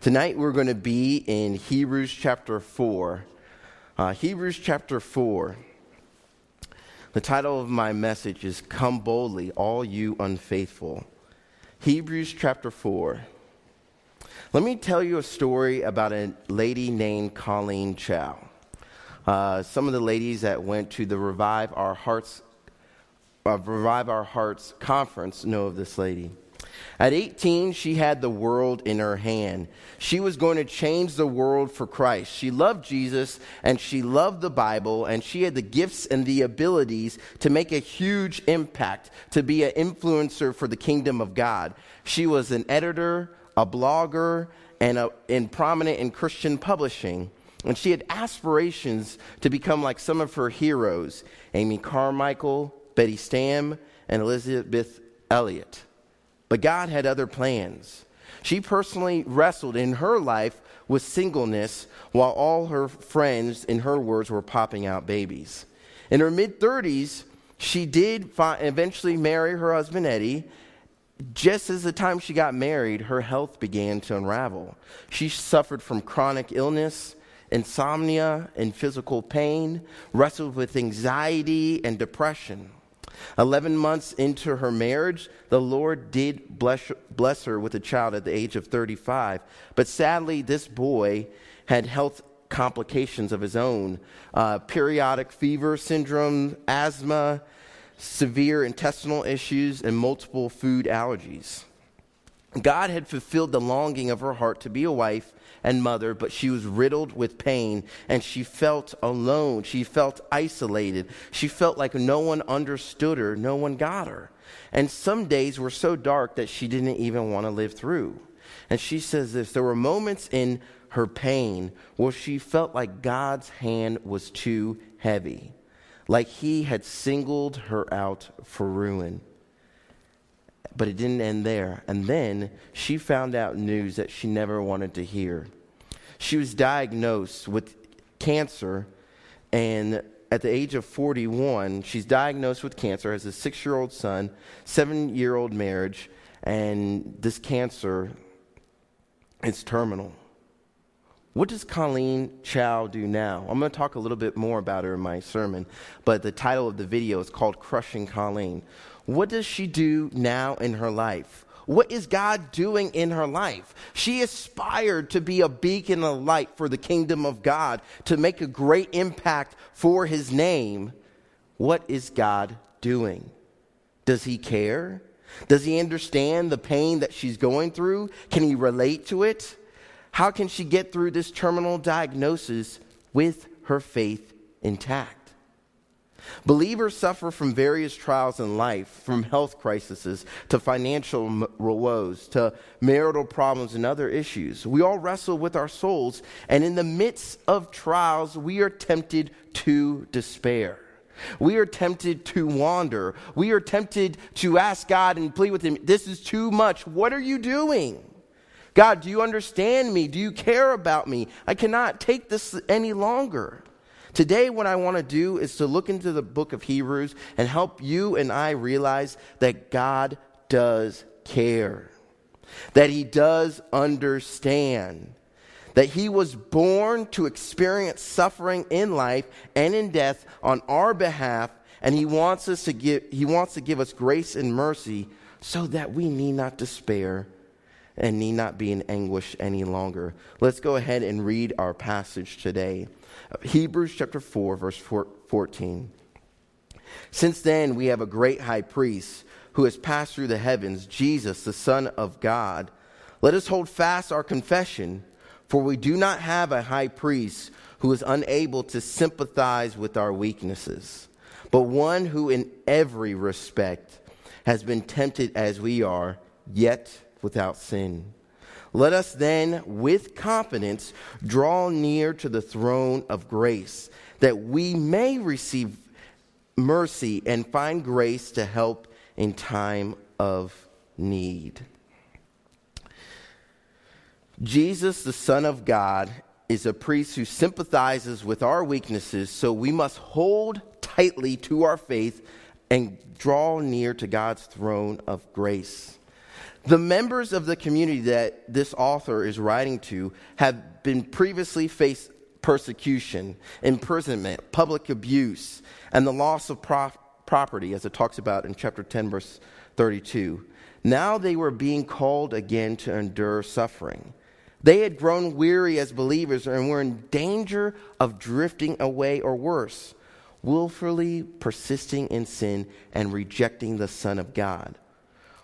Tonight we're going to be in Hebrews chapter 4. Uh, Hebrews chapter 4. The title of my message is Come Boldly, All You Unfaithful. Hebrews chapter 4. Let me tell you a story about a lady named Colleen Chao. Uh, some of the ladies that went to the Revive Our Hearts, uh, Revive Our Hearts conference know of this lady. At 18, she had the world in her hand. She was going to change the world for Christ. She loved Jesus and she loved the Bible, and she had the gifts and the abilities to make a huge impact, to be an influencer for the kingdom of God. She was an editor, a blogger, and, a, and prominent in Christian publishing. And she had aspirations to become like some of her heroes Amy Carmichael, Betty Stam, and Elisabeth Elliot. But God had other plans. She personally wrestled in her life with singleness while all her friends, in her words, were popping out babies. In her mid 30s, she did eventually marry her husband Eddie. Just as the time she got married, her health began to unravel. She suffered from chronic illness, insomnia, and physical pain, wrestled with anxiety and depression. 11 months into her marriage, the Lord did bless, bless her with a child at the age of 35. But sadly, this boy had health complications of his own uh, periodic fever syndrome, asthma, severe intestinal issues, and multiple food allergies. God had fulfilled the longing of her heart to be a wife and mother, but she was riddled with pain and she felt alone. She felt isolated. She felt like no one understood her, no one got her. And some days were so dark that she didn't even want to live through. And she says this there were moments in her pain where she felt like God's hand was too heavy, like He had singled her out for ruin. But it didn't end there. And then she found out news that she never wanted to hear. She was diagnosed with cancer, and at the age of 41, she's diagnosed with cancer, has a six year old son, seven year old marriage, and this cancer is terminal. What does Colleen Chao do now? I'm going to talk a little bit more about her in my sermon, but the title of the video is called Crushing Colleen. What does she do now in her life? What is God doing in her life? She aspired to be a beacon of light for the kingdom of God, to make a great impact for his name. What is God doing? Does he care? Does he understand the pain that she's going through? Can he relate to it? How can she get through this terminal diagnosis with her faith intact? Believers suffer from various trials in life, from health crises to financial woes to marital problems and other issues. We all wrestle with our souls, and in the midst of trials, we are tempted to despair. We are tempted to wander. We are tempted to ask God and plead with Him, This is too much. What are you doing? God, do you understand me? Do you care about me? I cannot take this any longer. Today, what I want to do is to look into the book of Hebrews and help you and I realize that God does care, that He does understand, that He was born to experience suffering in life and in death on our behalf, and He wants us to give, He wants to give us grace and mercy so that we need not despair and need not be in anguish any longer. Let's go ahead and read our passage today. Hebrews chapter 4, verse 14. Since then, we have a great high priest who has passed through the heavens, Jesus, the Son of God. Let us hold fast our confession, for we do not have a high priest who is unable to sympathize with our weaknesses, but one who, in every respect, has been tempted as we are, yet without sin. Let us then, with confidence, draw near to the throne of grace, that we may receive mercy and find grace to help in time of need. Jesus, the Son of God, is a priest who sympathizes with our weaknesses, so we must hold tightly to our faith and draw near to God's throne of grace. The members of the community that this author is writing to have been previously faced persecution, imprisonment, public abuse, and the loss of property, as it talks about in chapter 10, verse 32. Now they were being called again to endure suffering. They had grown weary as believers and were in danger of drifting away or worse, willfully persisting in sin and rejecting the Son of God,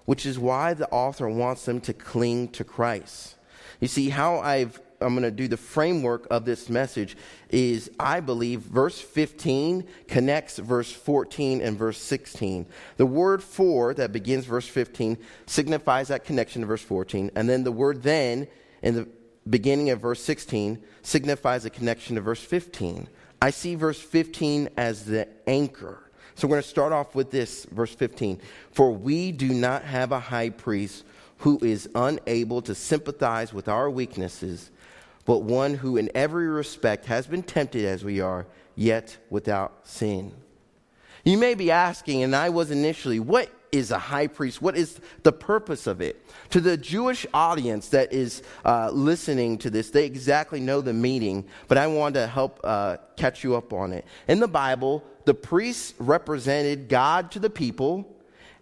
which is why the author wants them to cling to Christ. You see, how I've I'm going to do the framework of this message is I believe verse 15 connects verse 14 and verse 16. The word for that begins verse 15 signifies that connection to verse 14, and then the word then in the beginning of verse 16 signifies a connection to verse 15. I see verse 15 as the anchor. So we're going to start off with this, verse 15. For we do not have a high priest who is unable to sympathize with our weaknesses, but one who in every respect has been tempted as we are, yet without sin. You may be asking, and I was initially, what is a high priest? What is the purpose of it? To the Jewish audience that is uh, listening to this, they exactly know the meaning, but I want to help uh, catch you up on it. In the Bible, the priests represented God to the people,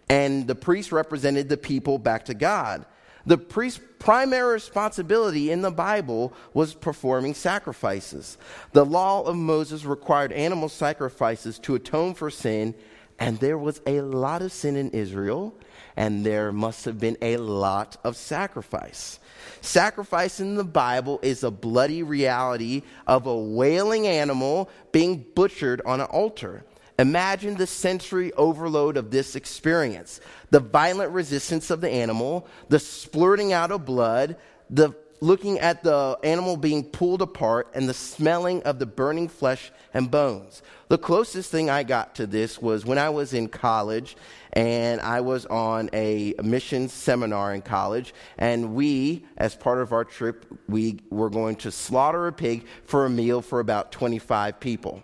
and the priests represented the people back to God. The priest's primary responsibility in the Bible was performing sacrifices. The law of Moses required animal sacrifices to atone for sin and there was a lot of sin in Israel, and there must have been a lot of sacrifice. Sacrifice in the Bible is a bloody reality of a wailing animal being butchered on an altar. Imagine the sensory overload of this experience the violent resistance of the animal, the splurting out of blood, the looking at the animal being pulled apart and the smelling of the burning flesh and bones. The closest thing I got to this was when I was in college and I was on a mission seminar in college and we as part of our trip we were going to slaughter a pig for a meal for about 25 people.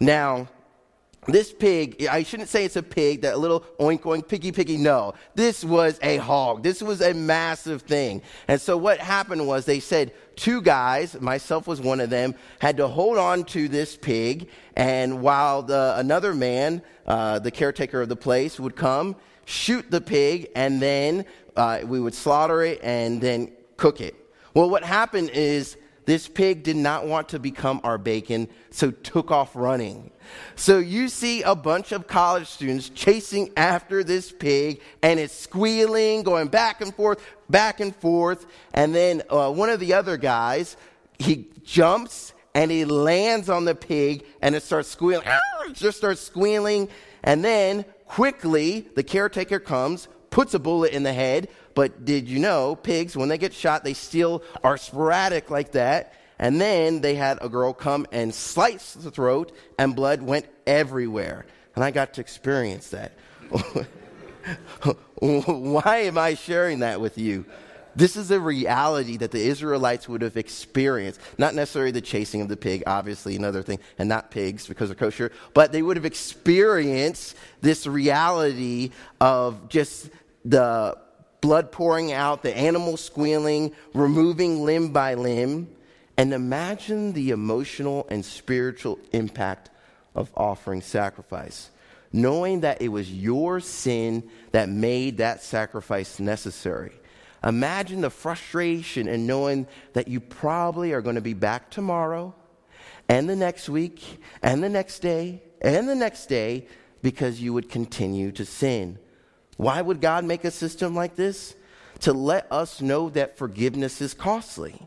Now, this pig, I shouldn't say it's a pig, that little oink oink piggy piggy. No, this was a hog. This was a massive thing. And so what happened was they said two guys, myself was one of them, had to hold on to this pig. And while the, another man, uh, the caretaker of the place, would come, shoot the pig, and then uh, we would slaughter it and then cook it. Well, what happened is this pig did not want to become our bacon, so took off running. So you see a bunch of college students chasing after this pig, and it's squealing, going back and forth, back and forth. And then uh, one of the other guys, he jumps and he lands on the pig, and it starts squealing, it just starts squealing. And then quickly, the caretaker comes, puts a bullet in the head, but did you know pigs, when they get shot, they still are sporadic like that? And then they had a girl come and slice the throat, and blood went everywhere. And I got to experience that. Why am I sharing that with you? This is a reality that the Israelites would have experienced. Not necessarily the chasing of the pig, obviously, another thing, and not pigs because they're kosher, but they would have experienced this reality of just the blood pouring out, the animal squealing, removing limb by limb. And imagine the emotional and spiritual impact of offering sacrifice, knowing that it was your sin that made that sacrifice necessary. Imagine the frustration and knowing that you probably are going to be back tomorrow and the next week and the next day and the next day because you would continue to sin. Why would God make a system like this? To let us know that forgiveness is costly.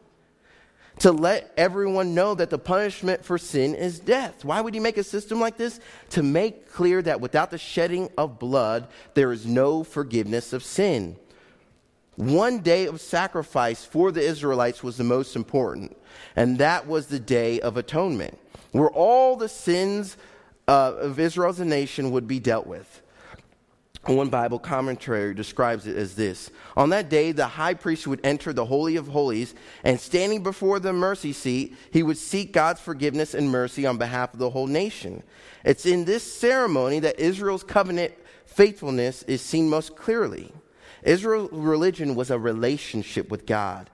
To let everyone know that the punishment for sin is death. Why would he make a system like this? To make clear that without the shedding of blood, there is no forgiveness of sin. One day of sacrifice for the Israelites was the most important, and that was the Day of Atonement, where all the sins uh, of Israel as a nation would be dealt with. One Bible commentary describes it as this On that day, the high priest would enter the Holy of Holies, and standing before the mercy seat, he would seek God's forgiveness and mercy on behalf of the whole nation. It's in this ceremony that Israel's covenant faithfulness is seen most clearly. Israel's religion was a relationship with God.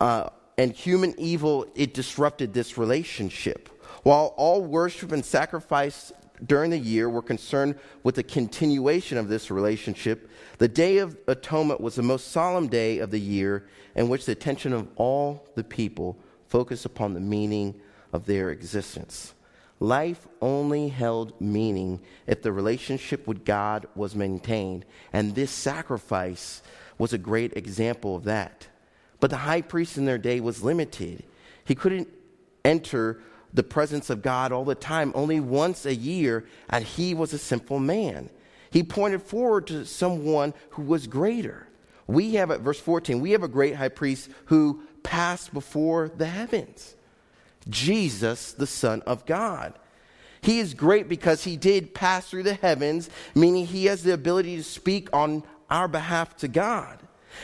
Uh, and human evil, it disrupted this relationship. While all worship and sacrifice during the year were concerned with the continuation of this relationship, the Day of Atonement was the most solemn day of the year in which the attention of all the people focused upon the meaning of their existence. Life only held meaning if the relationship with God was maintained, and this sacrifice was a great example of that. But the high priest in their day was limited. He couldn't enter the presence of God all the time, only once a year, and he was a simple man. He pointed forward to someone who was greater. We have at verse 14, we have a great high priest who passed before the heavens. Jesus, the Son of God. He is great because he did pass through the heavens, meaning he has the ability to speak on our behalf to God.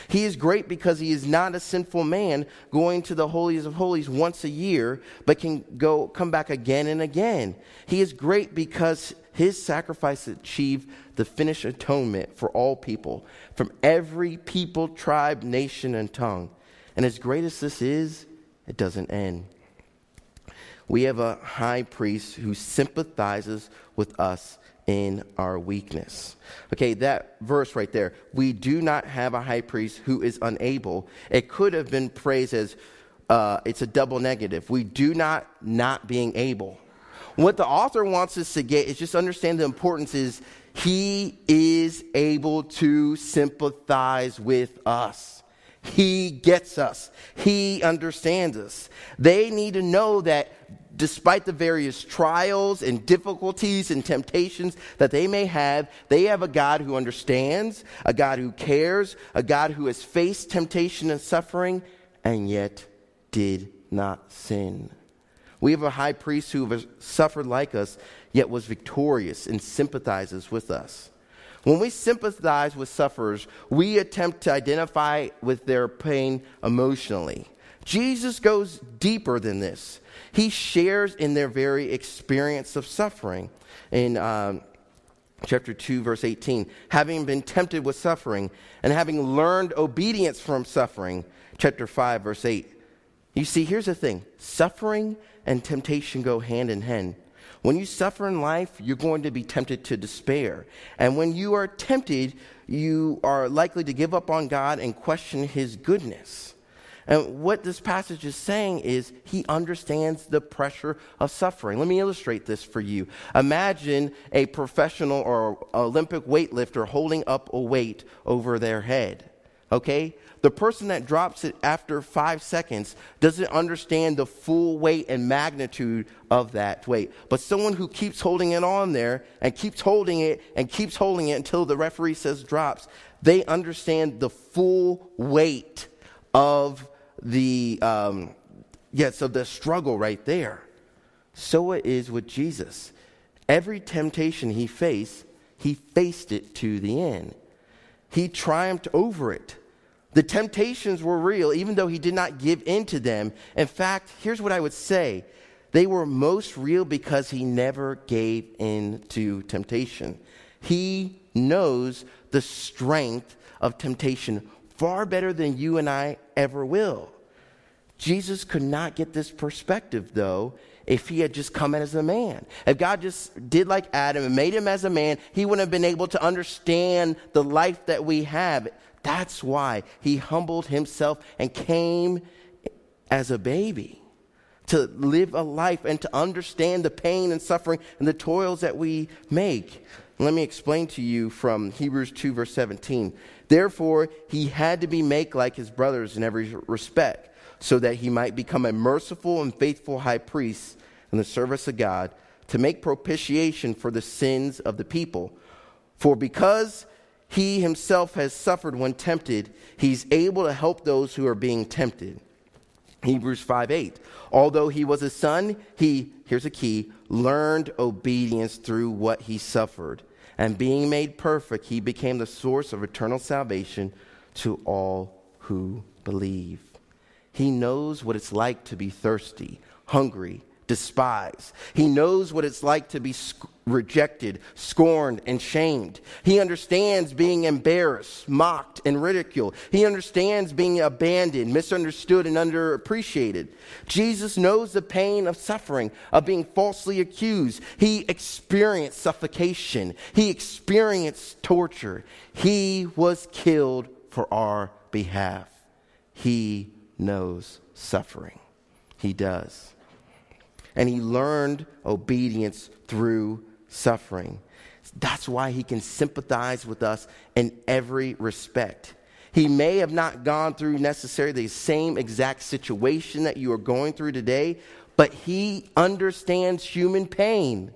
He is great because he is not a sinful man going to the holies of holies once a year, but can go come back again and again. He is great because his sacrifice achieved the finished atonement for all people, from every people, tribe, nation, and tongue. And as great as this is, it doesn't end. We have a high priest who sympathizes with us in our weakness. Okay, that verse right there. We do not have a high priest who is unable. It could have been phrased as uh, it's a double negative. We do not not being able. What the author wants us to get is just understand the importance is he is able to sympathize with us. He gets us. He understands us. They need to know that despite the various trials and difficulties and temptations that they may have, they have a God who understands, a God who cares, a God who has faced temptation and suffering and yet did not sin. We have a high priest who has suffered like us, yet was victorious and sympathizes with us. When we sympathize with sufferers, we attempt to identify with their pain emotionally. Jesus goes deeper than this. He shares in their very experience of suffering. In um, chapter 2, verse 18, having been tempted with suffering and having learned obedience from suffering. Chapter 5, verse 8. You see, here's the thing suffering and temptation go hand in hand. When you suffer in life, you're going to be tempted to despair. And when you are tempted, you are likely to give up on God and question his goodness. And what this passage is saying is he understands the pressure of suffering. Let me illustrate this for you. Imagine a professional or Olympic weightlifter holding up a weight over their head. Okay? The person that drops it after five seconds doesn't understand the full weight and magnitude of that weight. But someone who keeps holding it on there and keeps holding it and keeps holding it until the referee says drops, they understand the full weight of the um, yeah, so the struggle right there. So it is with Jesus. Every temptation he faced, he faced it to the end. He triumphed over it. The temptations were real, even though he did not give in to them. In fact, here's what I would say they were most real because he never gave in to temptation. He knows the strength of temptation far better than you and I ever will. Jesus could not get this perspective, though, if he had just come in as a man. If God just did like Adam and made him as a man, he wouldn't have been able to understand the life that we have. That's why he humbled himself and came as a baby to live a life and to understand the pain and suffering and the toils that we make. Let me explain to you from Hebrews 2, verse 17. Therefore, he had to be made like his brothers in every respect, so that he might become a merciful and faithful high priest in the service of God to make propitiation for the sins of the people. For because he himself has suffered when tempted, he's able to help those who are being tempted. Hebrews 5 8. Although he was a son, he, here's a key, learned obedience through what he suffered. And being made perfect, he became the source of eternal salvation to all who believe. He knows what it's like to be thirsty, hungry, despised. He knows what it's like to be sc- rejected, scorned, and shamed. He understands being embarrassed, mocked, and ridiculed. He understands being abandoned, misunderstood, and underappreciated. Jesus knows the pain of suffering, of being falsely accused. He experienced suffocation, he experienced torture. He was killed for our behalf. He knows suffering. He does. And he learned obedience through suffering. That's why he can sympathize with us in every respect. He may have not gone through necessarily the same exact situation that you are going through today, but he understands human pain.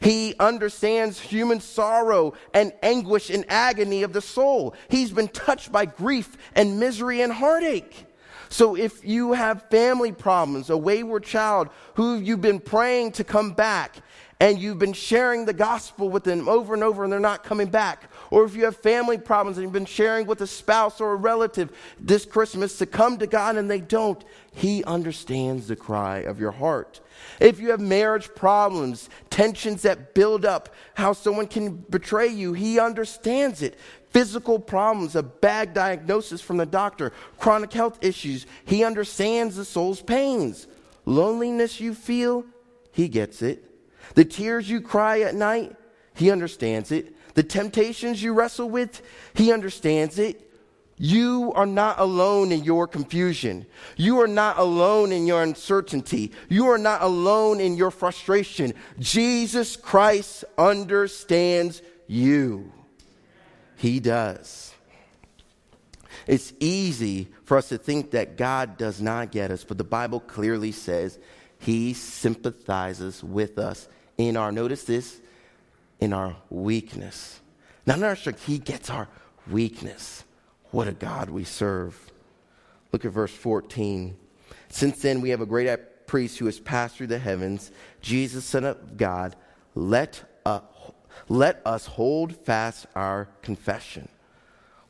He understands human sorrow and anguish and agony of the soul. He's been touched by grief and misery and heartache. So if you have family problems, a wayward child who you've been praying to come back, and you've been sharing the gospel with them over and over and they're not coming back, or if you have family problems and you've been sharing with a spouse or a relative this Christmas to come to God and they don't, He understands the cry of your heart. If you have marriage problems, tensions that build up, how someone can betray you, He understands it physical problems, a bad diagnosis from the doctor, chronic health issues. He understands the soul's pains. Loneliness you feel, he gets it. The tears you cry at night, he understands it. The temptations you wrestle with, he understands it. You are not alone in your confusion. You are not alone in your uncertainty. You are not alone in your frustration. Jesus Christ understands you. He does. It's easy for us to think that God does not get us, but the Bible clearly says He sympathizes with us in our, notice this, in our weakness. Not in our strength, He gets our weakness. What a God we serve. Look at verse 14. Since then, we have a great priest who has passed through the heavens, Jesus, Son of God. Let let us hold fast our confession.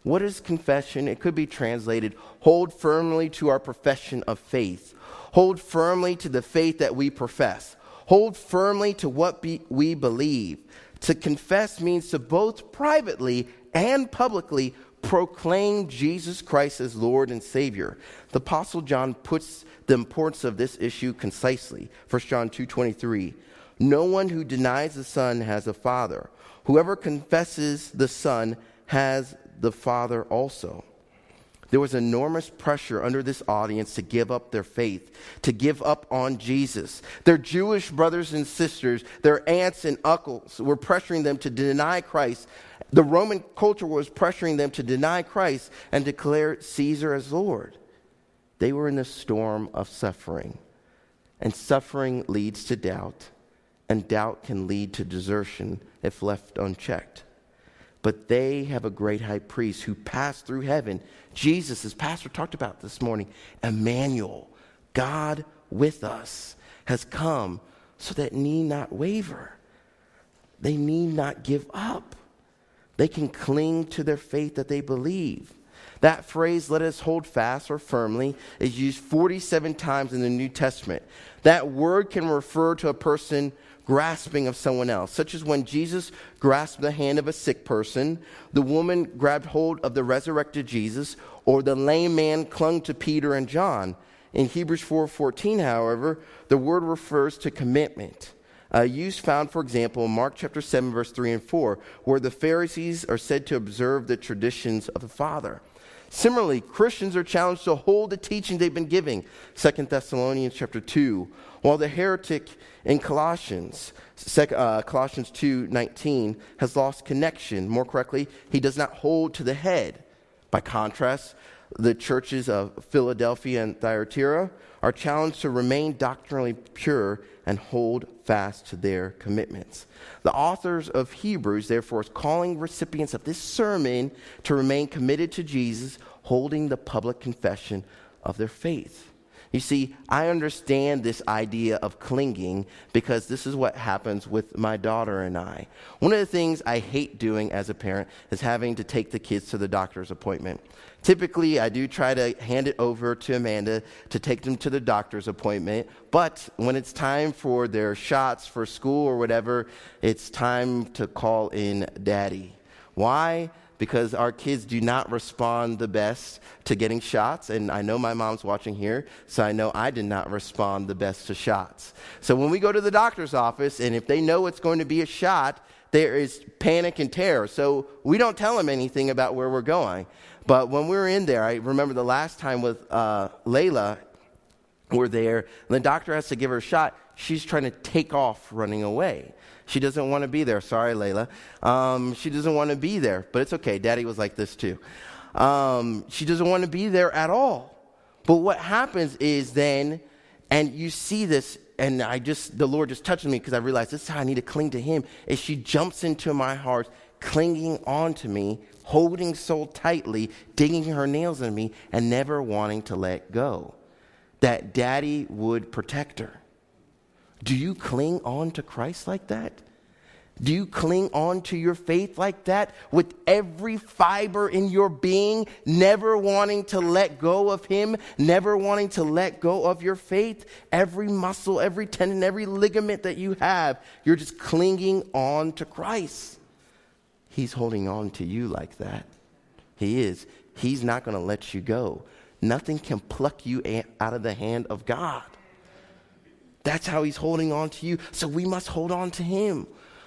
What is confession? It could be translated hold firmly to our profession of faith. Hold firmly to the faith that we profess. Hold firmly to what be, we believe. To confess means to both privately and publicly proclaim Jesus Christ as Lord and Savior. The apostle John puts the importance of this issue concisely. 1 John 2:23. No one who denies the Son has a Father. Whoever confesses the Son has the Father also. There was enormous pressure under this audience to give up their faith, to give up on Jesus. Their Jewish brothers and sisters, their aunts and uncles were pressuring them to deny Christ. The Roman culture was pressuring them to deny Christ and declare Caesar as Lord. They were in a storm of suffering, and suffering leads to doubt and doubt can lead to desertion if left unchecked. But they have a great high priest who passed through heaven. Jesus, as Pastor talked about this morning, Emmanuel, God with us, has come so that need not waver. They need not give up. They can cling to their faith that they believe. That phrase, let us hold fast or firmly, is used 47 times in the New Testament. That word can refer to a person grasping of someone else, such as when Jesus grasped the hand of a sick person, the woman grabbed hold of the resurrected Jesus, or the lame man clung to Peter and John. In Hebrews 4:14, however, the word refers to commitment. Uh, use found, for example, in Mark chapter 7, verse 3 and 4, where the Pharisees are said to observe the traditions of the Father. Similarly, Christians are challenged to hold the teaching they've been giving. 2 Thessalonians chapter 2. While the heretic in Colossians, uh, Colossians 2:19 has lost connection, more correctly, he does not hold to the head. By contrast, the churches of Philadelphia and Thyatira are challenged to remain doctrinally pure and hold fast to their commitments. The authors of Hebrews, therefore, is calling recipients of this sermon to remain committed to Jesus, holding the public confession of their faith. You see, I understand this idea of clinging because this is what happens with my daughter and I. One of the things I hate doing as a parent is having to take the kids to the doctor's appointment. Typically, I do try to hand it over to Amanda to take them to the doctor's appointment, but when it's time for their shots for school or whatever, it's time to call in daddy. Why? because our kids do not respond the best to getting shots. And I know my mom's watching here, so I know I did not respond the best to shots. So when we go to the doctor's office, and if they know it's going to be a shot, there is panic and terror. So we don't tell them anything about where we're going. But when we were in there, I remember the last time with uh, Layla, we're there, and the doctor has to give her a shot. She's trying to take off running away. She doesn't want to be there. Sorry, Layla. Um, she doesn't want to be there, but it's okay. Daddy was like this too. Um, she doesn't want to be there at all. But what happens is then, and you see this, and I just, the Lord just touched me because I realized this is how I need to cling to Him, is she jumps into my heart, clinging on to me, holding so tightly, digging her nails in me, and never wanting to let go. That daddy would protect her. Do you cling on to Christ like that? Do you cling on to your faith like that with every fiber in your being, never wanting to let go of Him, never wanting to let go of your faith? Every muscle, every tendon, every ligament that you have, you're just clinging on to Christ. He's holding on to you like that. He is. He's not going to let you go. Nothing can pluck you out of the hand of God. That's how he's holding on to you. So we must hold on to him.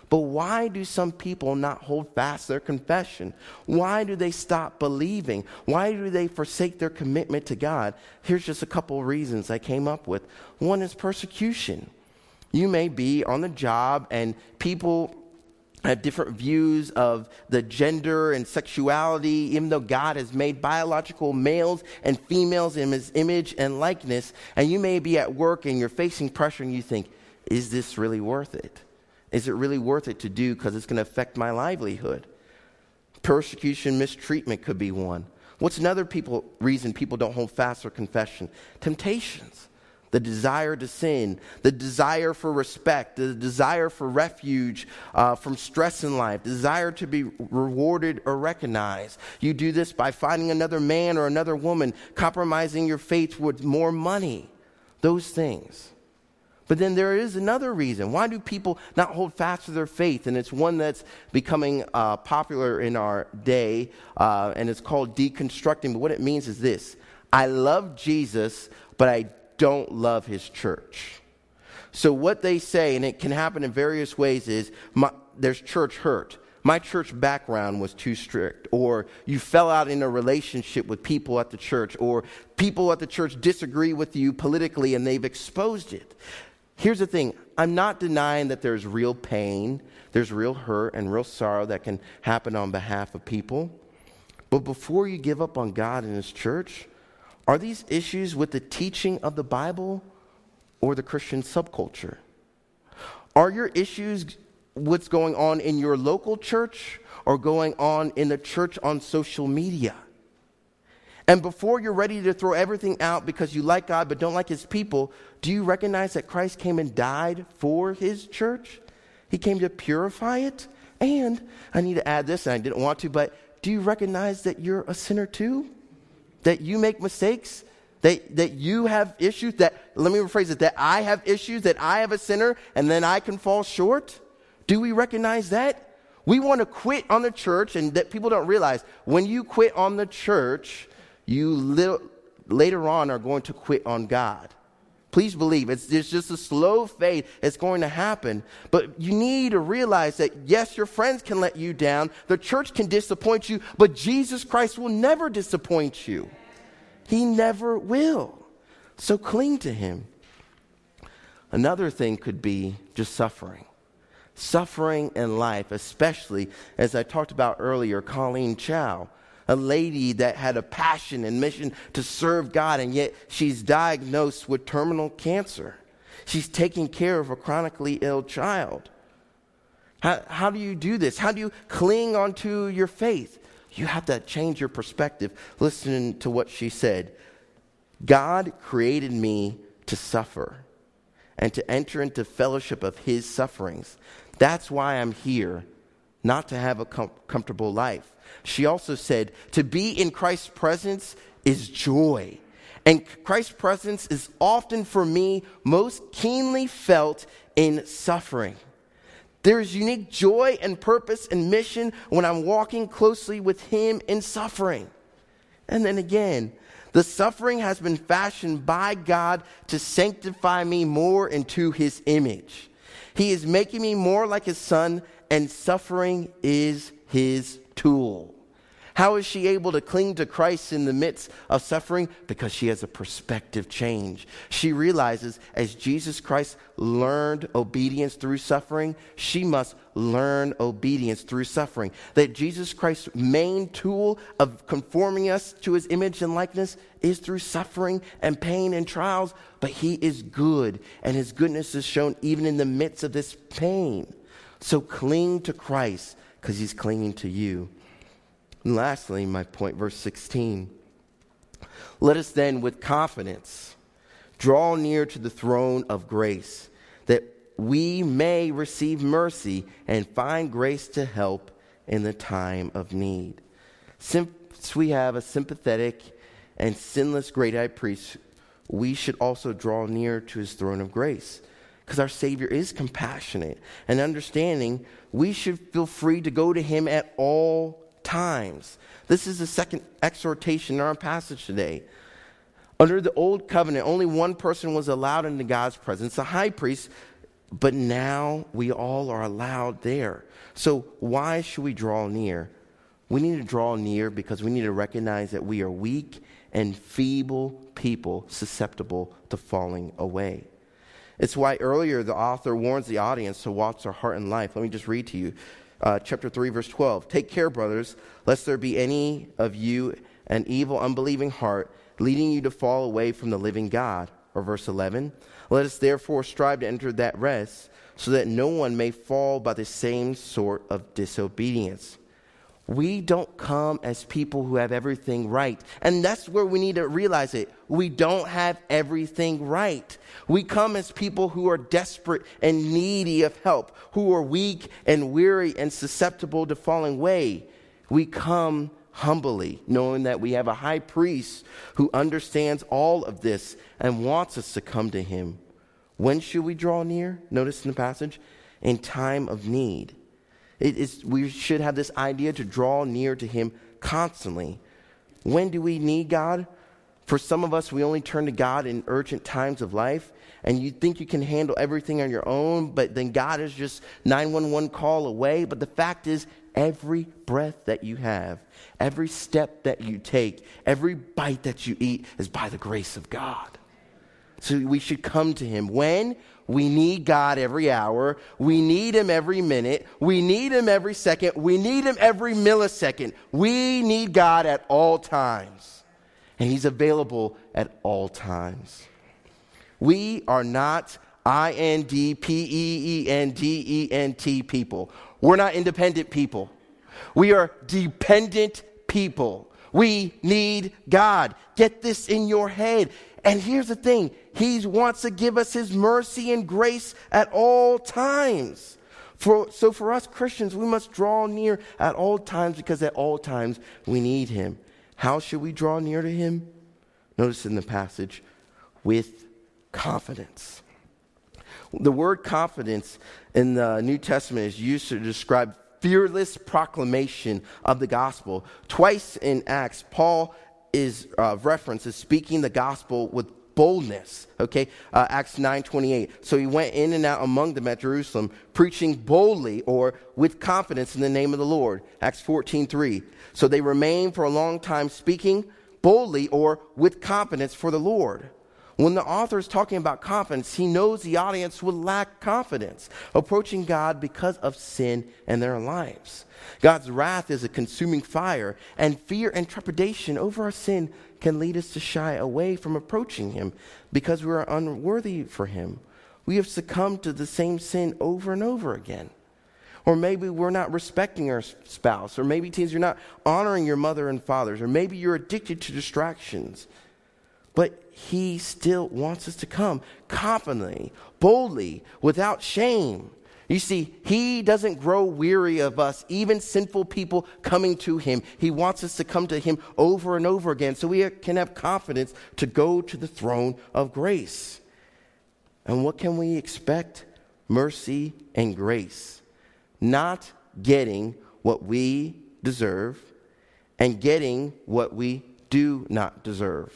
But why do some people not hold fast their confession? Why do they stop believing? Why do they forsake their commitment to God? Here's just a couple of reasons I came up with. One is persecution. You may be on the job and people have different views of the gender and sexuality, even though God has made biological males and females in his image and likeness. And you may be at work and you're facing pressure and you think, is this really worth it? Is it really worth it to do because it's going to affect my livelihood? Persecution, mistreatment could be one. What's another people, reason people don't hold fast their confession? Temptations the desire to sin, the desire for respect, the desire for refuge uh, from stress in life, desire to be rewarded or recognized. You do this by finding another man or another woman, compromising your faith with more money, those things. But then there is another reason. Why do people not hold fast to their faith? And it's one that's becoming uh, popular in our day, uh, and it's called deconstructing. But what it means is this I love Jesus, but I don't love his church. So, what they say, and it can happen in various ways, is my, there's church hurt. My church background was too strict, or you fell out in a relationship with people at the church, or people at the church disagree with you politically and they've exposed it. Here's the thing I'm not denying that there's real pain, there's real hurt, and real sorrow that can happen on behalf of people. But before you give up on God and His church, are these issues with the teaching of the Bible or the Christian subculture? Are your issues what's going on in your local church or going on in the church on social media? And before you're ready to throw everything out because you like God but don't like his people, do you recognize that Christ came and died for his church? He came to purify it. And I need to add this, and I didn't want to, but do you recognize that you're a sinner too? That you make mistakes, that, that you have issues, that, let me rephrase it, that I have issues, that I have a sinner, and then I can fall short? Do we recognize that? We want to quit on the church, and that people don't realize when you quit on the church, you li- later on are going to quit on God. Please believe it's, it's just a slow fade. It's going to happen. But you need to realize that, yes, your friends can let you down, the church can disappoint you, but Jesus Christ will never disappoint you. He never will. So cling to Him. Another thing could be just suffering. Suffering in life, especially as I talked about earlier, Colleen Chao a lady that had a passion and mission to serve God, and yet she's diagnosed with terminal cancer. She's taking care of a chronically ill child. How, how do you do this? How do you cling onto your faith? You have to change your perspective. Listen to what she said. God created me to suffer and to enter into fellowship of his sufferings. That's why I'm here, not to have a com- comfortable life. She also said, to be in Christ's presence is joy. And Christ's presence is often for me most keenly felt in suffering. There is unique joy and purpose and mission when I'm walking closely with Him in suffering. And then again, the suffering has been fashioned by God to sanctify me more into his image. He is making me more like his son, and suffering is his tool. How is she able to cling to Christ in the midst of suffering? Because she has a perspective change. She realizes as Jesus Christ learned obedience through suffering, she must learn obedience through suffering. That Jesus Christ's main tool of conforming us to his image and likeness is through suffering and pain and trials, but he is good, and his goodness is shown even in the midst of this pain. So cling to Christ because he's clinging to you. And lastly, my point, verse 16. Let us then, with confidence, draw near to the throne of grace, that we may receive mercy and find grace to help in the time of need. Since we have a sympathetic and sinless great high priest, we should also draw near to his throne of grace. Because our Savior is compassionate and understanding, we should feel free to go to him at all times. This is the second exhortation in our passage today. Under the old covenant, only one person was allowed into God's presence, the high priest, but now we all are allowed there. So, why should we draw near? We need to draw near because we need to recognize that we are weak and feeble people susceptible to falling away. It's why earlier the author warns the audience to watch their heart and life. Let me just read to you uh, chapter 3, verse 12. Take care, brothers, lest there be any of you an evil, unbelieving heart, leading you to fall away from the living God. Or verse 11. Let us therefore strive to enter that rest, so that no one may fall by the same sort of disobedience. We don't come as people who have everything right. And that's where we need to realize it. We don't have everything right. We come as people who are desperate and needy of help, who are weak and weary and susceptible to falling away. We come humbly, knowing that we have a high priest who understands all of this and wants us to come to him. When should we draw near? Notice in the passage, in time of need. It is, we should have this idea to draw near to Him constantly. When do we need God? For some of us, we only turn to God in urgent times of life, and you think you can handle everything on your own, but then God is just 911 call away. But the fact is, every breath that you have, every step that you take, every bite that you eat is by the grace of God. So we should come to Him. When? We need God every hour. We need Him every minute. We need Him every second. We need Him every millisecond. We need God at all times. And He's available at all times. We are not I N D P E E N D E N T people. We're not independent people. We are dependent people. We need God. Get this in your head. And here's the thing He wants to give us His mercy and grace at all times. For, so for us Christians, we must draw near at all times because at all times we need Him. How should we draw near to Him? Notice in the passage, with confidence. The word confidence in the New Testament is used to describe fearless proclamation of the gospel. Twice in Acts, Paul is uh, reference is speaking the gospel with boldness okay? Uh, acts 9.28 so he went in and out among them at jerusalem preaching boldly or with confidence in the name of the lord. Acts 14.3 so they remained for a long time speaking boldly or with confidence for the lord when the author is talking about confidence, he knows the audience will lack confidence approaching God because of sin in their lives. God's wrath is a consuming fire, and fear and trepidation over our sin can lead us to shy away from approaching Him because we are unworthy for Him. We have succumbed to the same sin over and over again. Or maybe we're not respecting our spouse, or maybe teens, you're not honoring your mother and fathers, or maybe you're addicted to distractions. But he still wants us to come confidently, boldly, without shame. You see, he doesn't grow weary of us, even sinful people coming to him. He wants us to come to him over and over again so we can have confidence to go to the throne of grace. And what can we expect? Mercy and grace. Not getting what we deserve and getting what we do not deserve.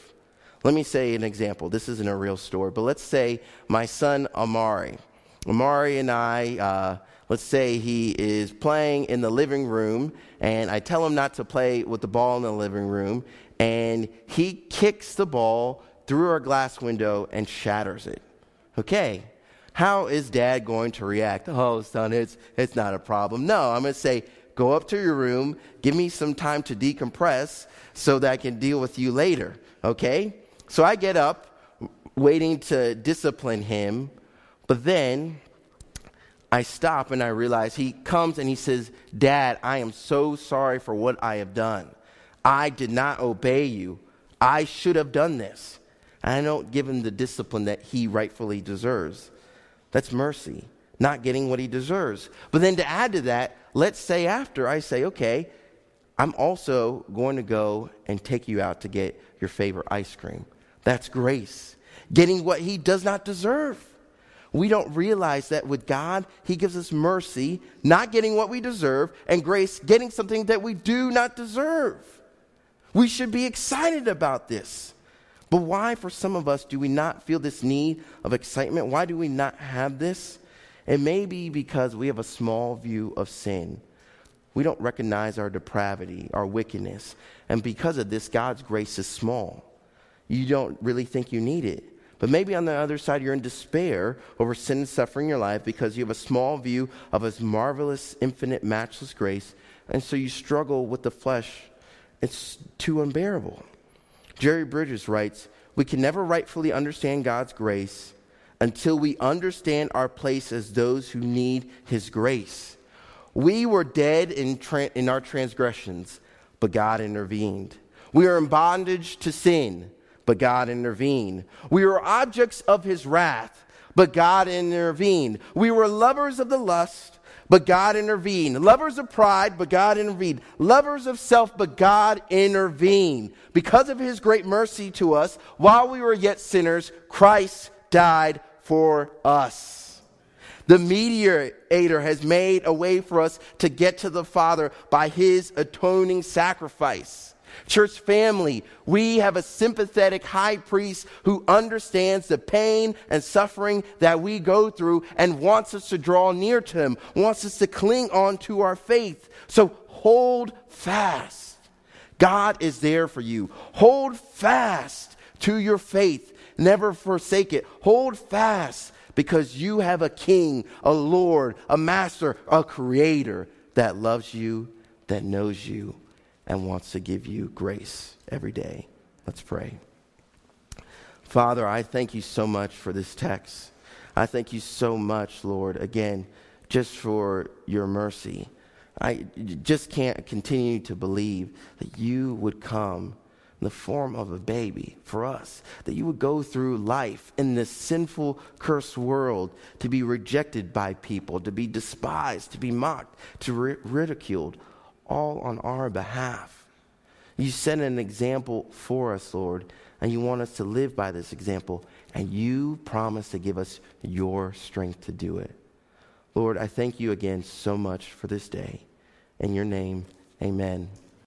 Let me say an example. This isn't a real story, but let's say my son Amari. Amari and I, uh, let's say he is playing in the living room, and I tell him not to play with the ball in the living room, and he kicks the ball through our glass window and shatters it. Okay, how is dad going to react? Oh, son, it's, it's not a problem. No, I'm going to say, go up to your room, give me some time to decompress so that I can deal with you later. Okay? So I get up, waiting to discipline him, but then I stop and I realize he comes and he says, Dad, I am so sorry for what I have done. I did not obey you. I should have done this. I don't give him the discipline that he rightfully deserves. That's mercy, not getting what he deserves. But then to add to that, let's say after I say, okay, I'm also going to go and take you out to get your favorite ice cream. That's grace. Getting what he does not deserve. We don't realize that with God, He gives us mercy, not getting what we deserve, and grace, getting something that we do not deserve. We should be excited about this. But why, for some of us, do we not feel this need of excitement? Why do we not have this? It may be because we have a small view of sin. We don't recognize our depravity, our wickedness. And because of this, God's grace is small. You don't really think you need it. But maybe on the other side, you're in despair over sin and suffering in your life because you have a small view of His marvelous, infinite, matchless grace. And so you struggle with the flesh. It's too unbearable. Jerry Bridges writes We can never rightfully understand God's grace until we understand our place as those who need His grace. We were dead in, tra- in our transgressions, but God intervened. We are in bondage to sin but God intervened. We were objects of his wrath, but God intervened. We were lovers of the lust, but God intervened. Lovers of pride, but God intervened. Lovers of self, but God intervened. Because of his great mercy to us, while we were yet sinners, Christ died for us. The mediator has made a way for us to get to the Father by his atoning sacrifice. Church family, we have a sympathetic high priest who understands the pain and suffering that we go through and wants us to draw near to him, wants us to cling on to our faith. So hold fast. God is there for you. Hold fast to your faith. Never forsake it. Hold fast because you have a king, a Lord, a master, a creator that loves you, that knows you and wants to give you grace every day. Let's pray. Father, I thank you so much for this text. I thank you so much, Lord, again, just for your mercy. I just can't continue to believe that you would come in the form of a baby for us, that you would go through life in this sinful, cursed world to be rejected by people, to be despised, to be mocked, to be ridiculed, all on our behalf. You set an example for us, Lord, and you want us to live by this example, and you promise to give us your strength to do it. Lord, I thank you again so much for this day. In your name, amen.